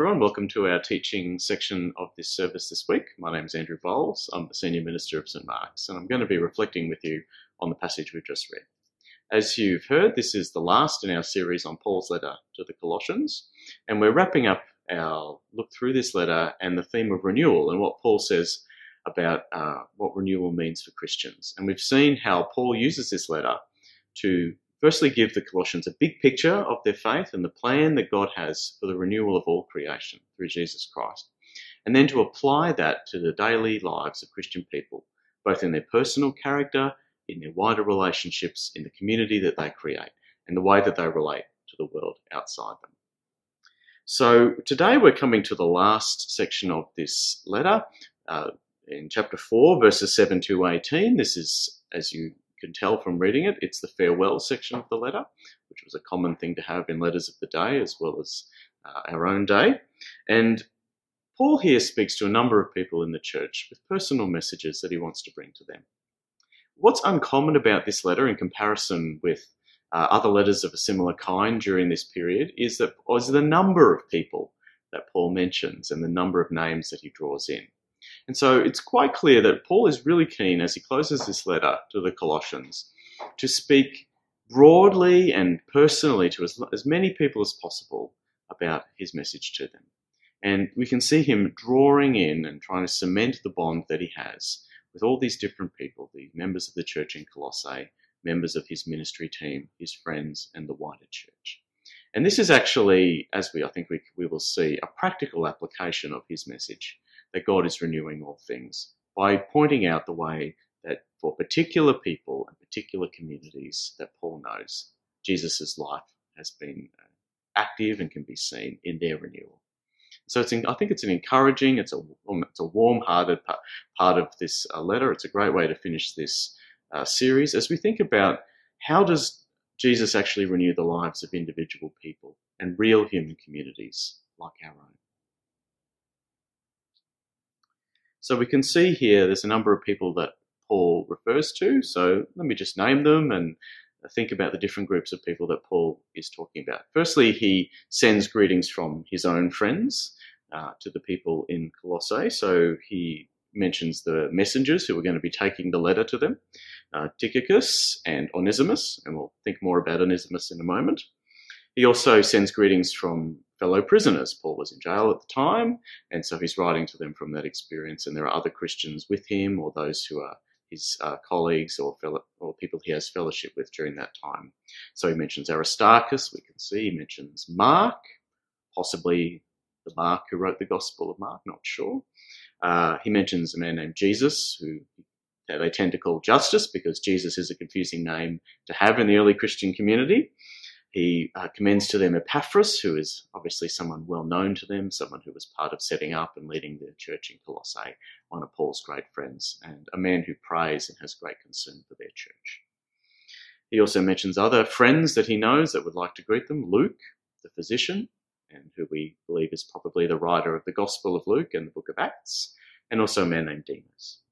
Everyone. Welcome to our teaching section of this service this week. My name is Andrew Bowles. I'm the Senior Minister of St Mark's, and I'm going to be reflecting with you on the passage we've just read. As you've heard, this is the last in our series on Paul's letter to the Colossians, and we're wrapping up our look through this letter and the theme of renewal and what Paul says about uh, what renewal means for Christians. And we've seen how Paul uses this letter to firstly give the Colossians a big picture of their faith and the plan that God has for the renewal of all creation through Jesus Christ, and then to apply that to the daily lives of Christian people, both in their personal character, in their wider relationships, in the community that they create, and the way that they relate to the world outside them. So today we're coming to the last section of this letter. Uh, in chapter 4, verses 7 to 18, this is, as you can tell from reading it, it's the farewell section of the letter, which was a common thing to have in letters of the day as well as uh, our own day. And Paul here speaks to a number of people in the church with personal messages that he wants to bring to them. What's uncommon about this letter in comparison with uh, other letters of a similar kind during this period is that was the number of people that Paul mentions and the number of names that he draws in. And so it's quite clear that Paul is really keen as he closes this letter to the Colossians to speak broadly and personally to as, as many people as possible about his message to them. And we can see him drawing in and trying to cement the bond that he has with all these different people, the members of the church in Colossae, members of his ministry team, his friends, and the wider church. And this is actually, as we I think we, we will see, a practical application of his message that God is renewing all things by pointing out the way that for particular people and particular communities that Paul knows, Jesus' life has been uh, active and can be seen in their renewal. So it's, I think it's an encouraging, it's a, um, it's a warm-hearted part of this uh, letter. It's a great way to finish this uh, series as we think about how does Jesus actually renew the lives of individual people and real human communities like our own. So we can see here there's a number of people that Paul refers to. So let me just name them and think about the different groups of people that Paul is talking about. Firstly, he sends greetings from his own friends uh, to the people in Colossae. So he mentions the messengers who are going to be taking the letter to them, uh, Tychicus and Onesimus, and we'll think more about Onesimus in a moment. He also sends greetings from fellow prisoners. Paul was in jail at the time, and so he's writing to them from that experience. And there are other Christians with him, or those who are his uh, colleagues or, fellow, or people he has fellowship with during that time. So he mentions Aristarchus, we can see. He mentions Mark, possibly the Mark who wrote the Gospel of Mark, not sure. Uh, he mentions a man named Jesus, who they tend to call Justus because Jesus is a confusing name to have in the early Christian community. He uh, commends to them Epaphras, who is obviously someone well known to them, someone who was part of setting up and leading the church in Colossae, one of Paul's great friends, and a man who prays and has great concern for their church. He also mentions other friends that he knows that would like to greet them Luke, the physician, and who we believe is probably the writer of the Gospel of Luke and the book of Acts, and also a man named Demas.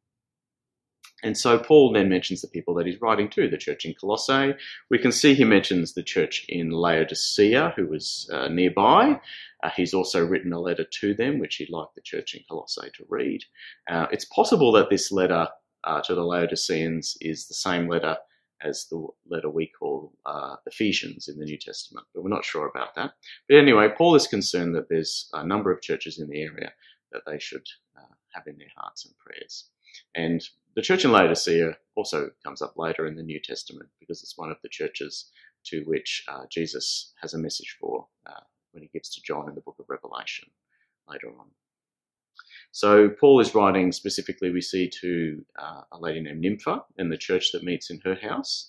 And so Paul then mentions the people that he's writing to, the church in Colossae. We can see he mentions the church in Laodicea, who was uh, nearby. Uh, he's also written a letter to them, which he'd like the church in Colossae to read. Uh, it's possible that this letter uh, to the Laodiceans is the same letter as the letter we call uh, Ephesians in the New Testament, but we're not sure about that. But anyway, Paul is concerned that there's a number of churches in the area that they should uh, have in their hearts and prayers. And the church in Laodicea also comes up later in the New Testament because it's one of the churches to which uh, Jesus has a message for uh, when he gives to John in the book of Revelation later on. So Paul is writing specifically, we see, to uh, a lady named Nympha in the church that meets in her house.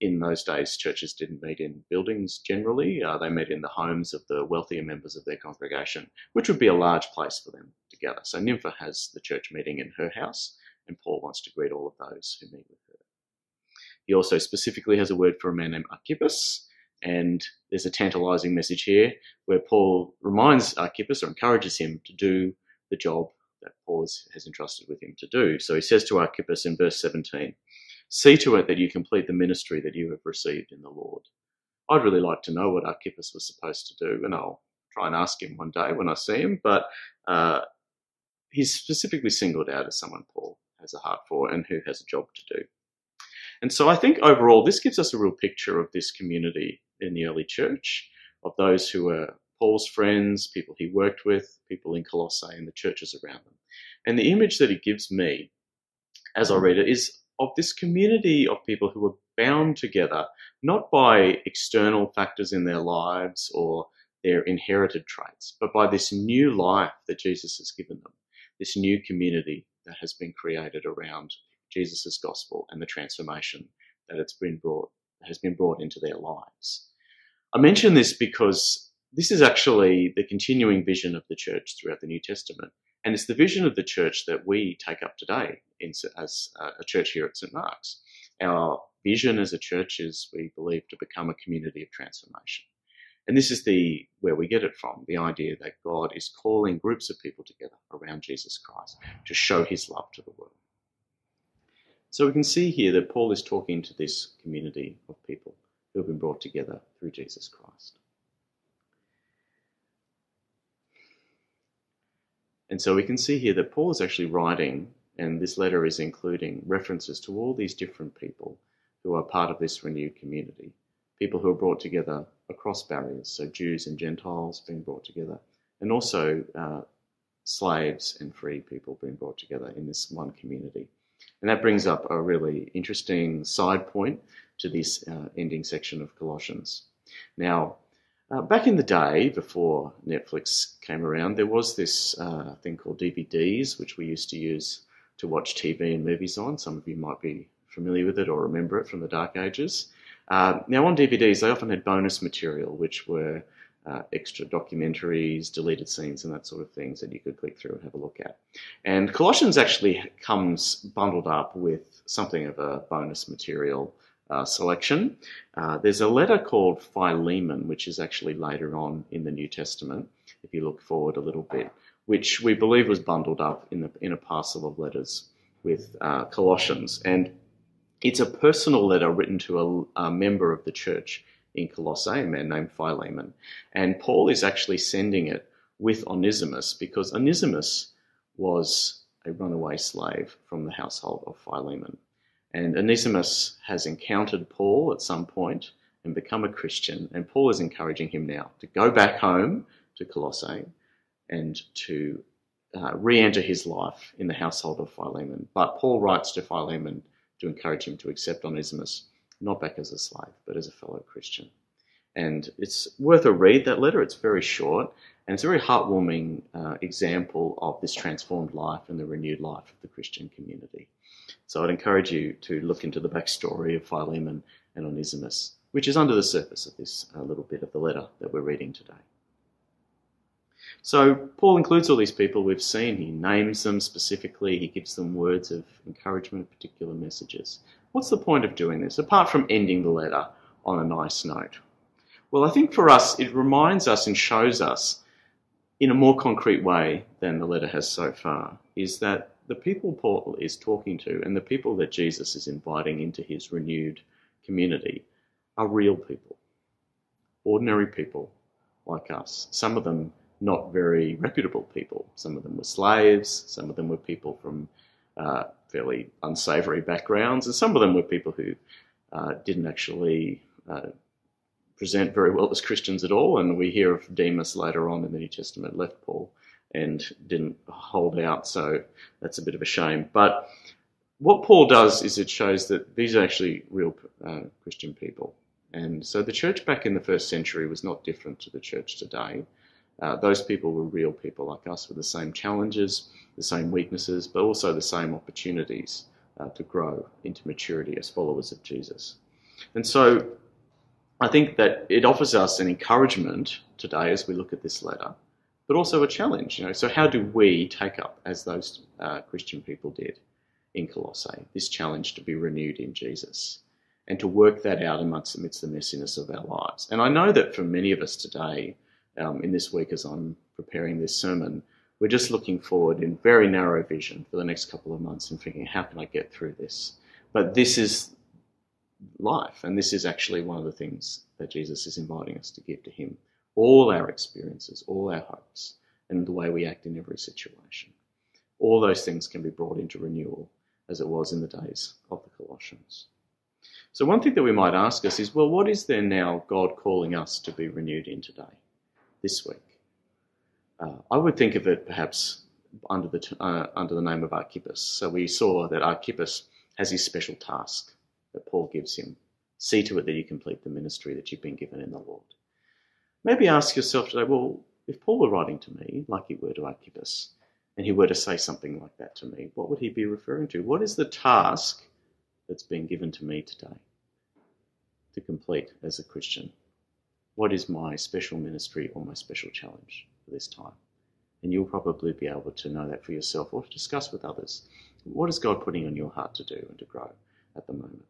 In those days, churches didn't meet in buildings generally. Uh, they met in the homes of the wealthier members of their congregation, which would be a large place for them to gather. So Nympha has the church meeting in her house, and Paul wants to greet all of those who meet with her. He also specifically has a word for a man named Archippus, and there's a tantalizing message here where Paul reminds Archippus or encourages him to do the job that Paul has entrusted with him to do. So he says to Archippus in verse 17, See to it that you complete the ministry that you have received in the Lord. I'd really like to know what Archippus was supposed to do, and I'll try and ask him one day when I see him, but uh, he's specifically singled out as someone Paul has a heart for and who has a job to do. And so I think overall, this gives us a real picture of this community in the early church, of those who were Paul's friends, people he worked with, people in Colossae, and the churches around them. And the image that it gives me as I read it is of this community of people who are bound together, not by external factors in their lives or their inherited traits, but by this new life that Jesus has given them, this new community that has been created around Jesus' gospel and the transformation that it's been brought has been brought into their lives. I mention this because this is actually the continuing vision of the church throughout the New Testament. And it's the vision of the church that we take up today in, as uh, a church here at St. Mark's. Our vision as a church is we believe to become a community of transformation. And this is the where we get it from, the idea that God is calling groups of people together around Jesus Christ to show his love to the world. So we can see here that Paul is talking to this community of people who have been brought together through Jesus Christ. And so we can see here that Paul is actually writing, and this letter is including references to all these different people who are part of this renewed community. People who are brought together across barriers, so Jews and Gentiles being brought together, and also uh, slaves and free people being brought together in this one community. And that brings up a really interesting side point to this uh, ending section of Colossians. Now, uh, back in the day, before Netflix came around, there was this uh, thing called DVDs, which we used to use to watch TV and movies on. Some of you might be familiar with it or remember it from the dark ages. Uh, now, on DVDs, they often had bonus material, which were uh, extra documentaries, deleted scenes, and that sort of things that you could click through and have a look at. And Colossians actually comes bundled up with something of a bonus material uh, selection. Uh, there's a letter called Philemon, which is actually later on in the New Testament, if you look forward a little bit, which we believe was bundled up in, the, in a parcel of letters with uh, Colossians. And it's a personal letter written to a, a member of the church in Colossae, a man named Philemon. And Paul is actually sending it with Onesimus because Onesimus was a runaway slave from the household of Philemon. And Onesimus has encountered Paul at some point and become a Christian. And Paul is encouraging him now to go back home to Colossae and to uh, re enter his life in the household of Philemon. But Paul writes to Philemon to encourage him to accept Onesimus, not back as a slave, but as a fellow Christian. And it's worth a read, that letter. It's very short, and it's a very heartwarming uh, example of this transformed life and the renewed life of the Christian community. So I'd encourage you to look into the backstory of Philemon and Onesimus, which is under the surface of this uh, little bit of the letter that we're reading today. So Paul includes all these people we've seen. He names them specifically. He gives them words of encouragement, particular messages. What's the point of doing this, apart from ending the letter on a nice note? Well, I think for us, it reminds us and shows us in a more concrete way than the letter has so far, is that the people Paul is talking to and the people that Jesus is inviting into his renewed community are real people, ordinary people like us. Some of them not very reputable people. Some of them were slaves, some of them were people from uh, fairly unsavory backgrounds, and some of them were people who uh, didn't actually uh, present very well as Christians at all. And we hear of Demas later on in the New Testament left Paul and didn't hold out. So that's a bit of a shame. But what Paul does is it shows that these are actually real uh, Christian people. And so the church back in the first century was not different to the church today. Uh, those people were real people like us with the same challenges, the same weaknesses, but also the same opportunities uh, to grow into maturity as followers of Jesus. And so I think that it offers us an encouragement today as we look at this letter but also a challenge. You know, so how do we take up, as those uh, Christian people did in Colossae, this challenge to be renewed in Jesus and to work that out amongst amidst the messiness of our lives? And I know that for many of us today, um, in this week as I'm preparing this sermon, we're just looking forward in very narrow vision for the next couple of months and thinking, how can I get through this? But this is life, and this is actually one of the things that Jesus is inviting us to give to Him all our experiences, all our hopes, and the way we act in every situation. All those things can be brought into renewal as it was in the days of the Colossians. So, one thing that we might ask us is well, what is there now God calling us to be renewed in today, this week? Uh, I would think of it perhaps under the, uh, under the name of Archippus. So, we saw that Archippus has his special task that Paul gives him. See to it that you complete the ministry that you've been given in the Lord. Maybe ask yourself today, well, if Paul were writing to me, like he were to Archippus, and he were to say something like that to me, what would he be referring to? What is the task that's been given to me today to complete as a Christian? What is my special ministry or my special challenge for this time? And you'll probably be able to know that for yourself or to discuss with others. What is God putting on your heart to do and to grow at the moment?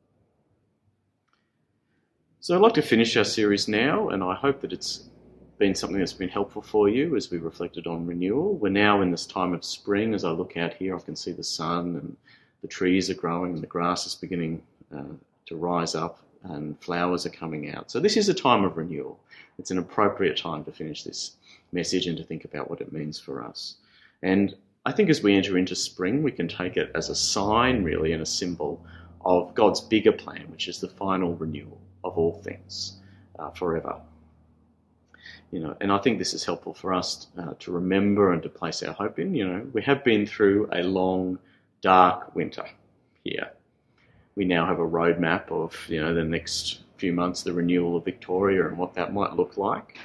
So I'd like to finish our series now, and I hope that it's been something that's been helpful for you as we reflected on renewal. We're now in this time of spring. As I look out here, I can see the sun and the trees are growing and the grass is beginning uh, to rise up and flowers are coming out. So this is a time of renewal. It's an appropriate time to finish this message and to think about what it means for us. And I think as we enter into spring, we can take it as a sign, really, and a symbol of God's bigger plan, which is the final renewal of all things uh, forever you know, and I think this is helpful for us uh, to remember and to place our hope in. You know, we have been through a long, dark winter here. We now have a roadmap of you know the next few months, the renewal of Victoria and what that might look like.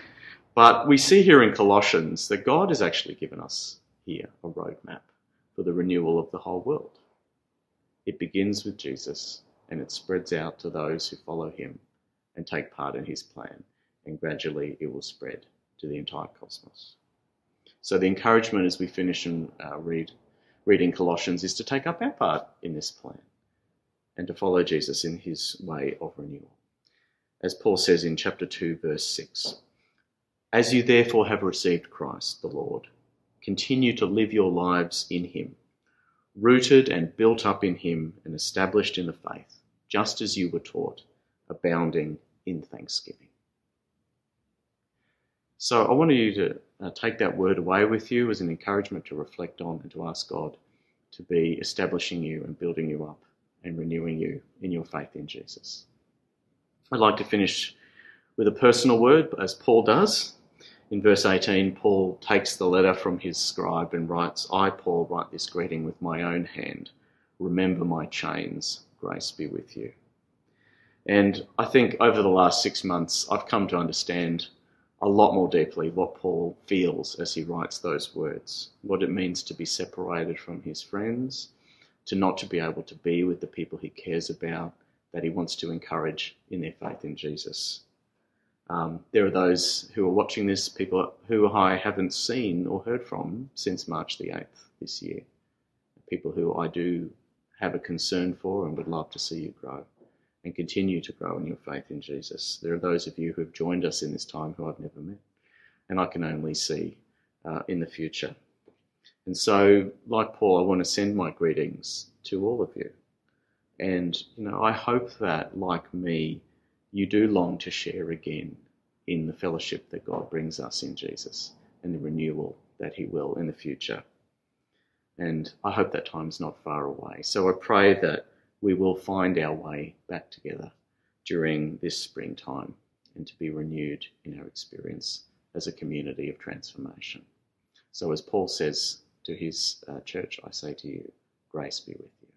But we see here in Colossians that God has actually given us here a roadmap for the renewal of the whole world. It begins with Jesus and it spreads out to those who follow him and take part in his plan and gradually it will spread to the entire cosmos. So the encouragement as we finish and uh, read reading Colossians is to take up our part in this plan and to follow Jesus in his way of renewal. As Paul says in chapter 2 verse 6, as you therefore have received Christ the Lord, continue to live your lives in him, rooted and built up in him and established in the faith, just as you were taught, abounding in thanksgiving. So I wanted you to uh, take that word away with you as an encouragement to reflect on and to ask God to be establishing you and building you up and renewing you in your faith in Jesus. I'd like to finish with a personal word, as Paul does. In verse 18, Paul takes the letter from his scribe and writes, I, Paul, write this greeting with my own hand. Remember my chains. Grace be with you. And I think over the last six months, I've come to understand a lot more deeply what Paul feels as he writes those words, what it means to be separated from his friends, to not to be able to be with the people he cares about, that he wants to encourage in their faith in Jesus. Um, there are those who are watching this, people who I haven't seen or heard from since March the 8th this year. People who I do have a concern for and would love to see you grow and continue to grow in your faith in Jesus. There are those of you who have joined us in this time who I've never met, and I can only see uh, in the future. And so, like Paul, I want to send my greetings to all of you. And, you know, I hope that, like me, you do long to share again in the fellowship that God brings us in Jesus and the renewal that He will in the future. And I hope that time's not far away. So I pray that we will find our way back together during this springtime and to be renewed in our experience as a community of transformation. So, as Paul says to his uh, church, I say to you, grace be with you.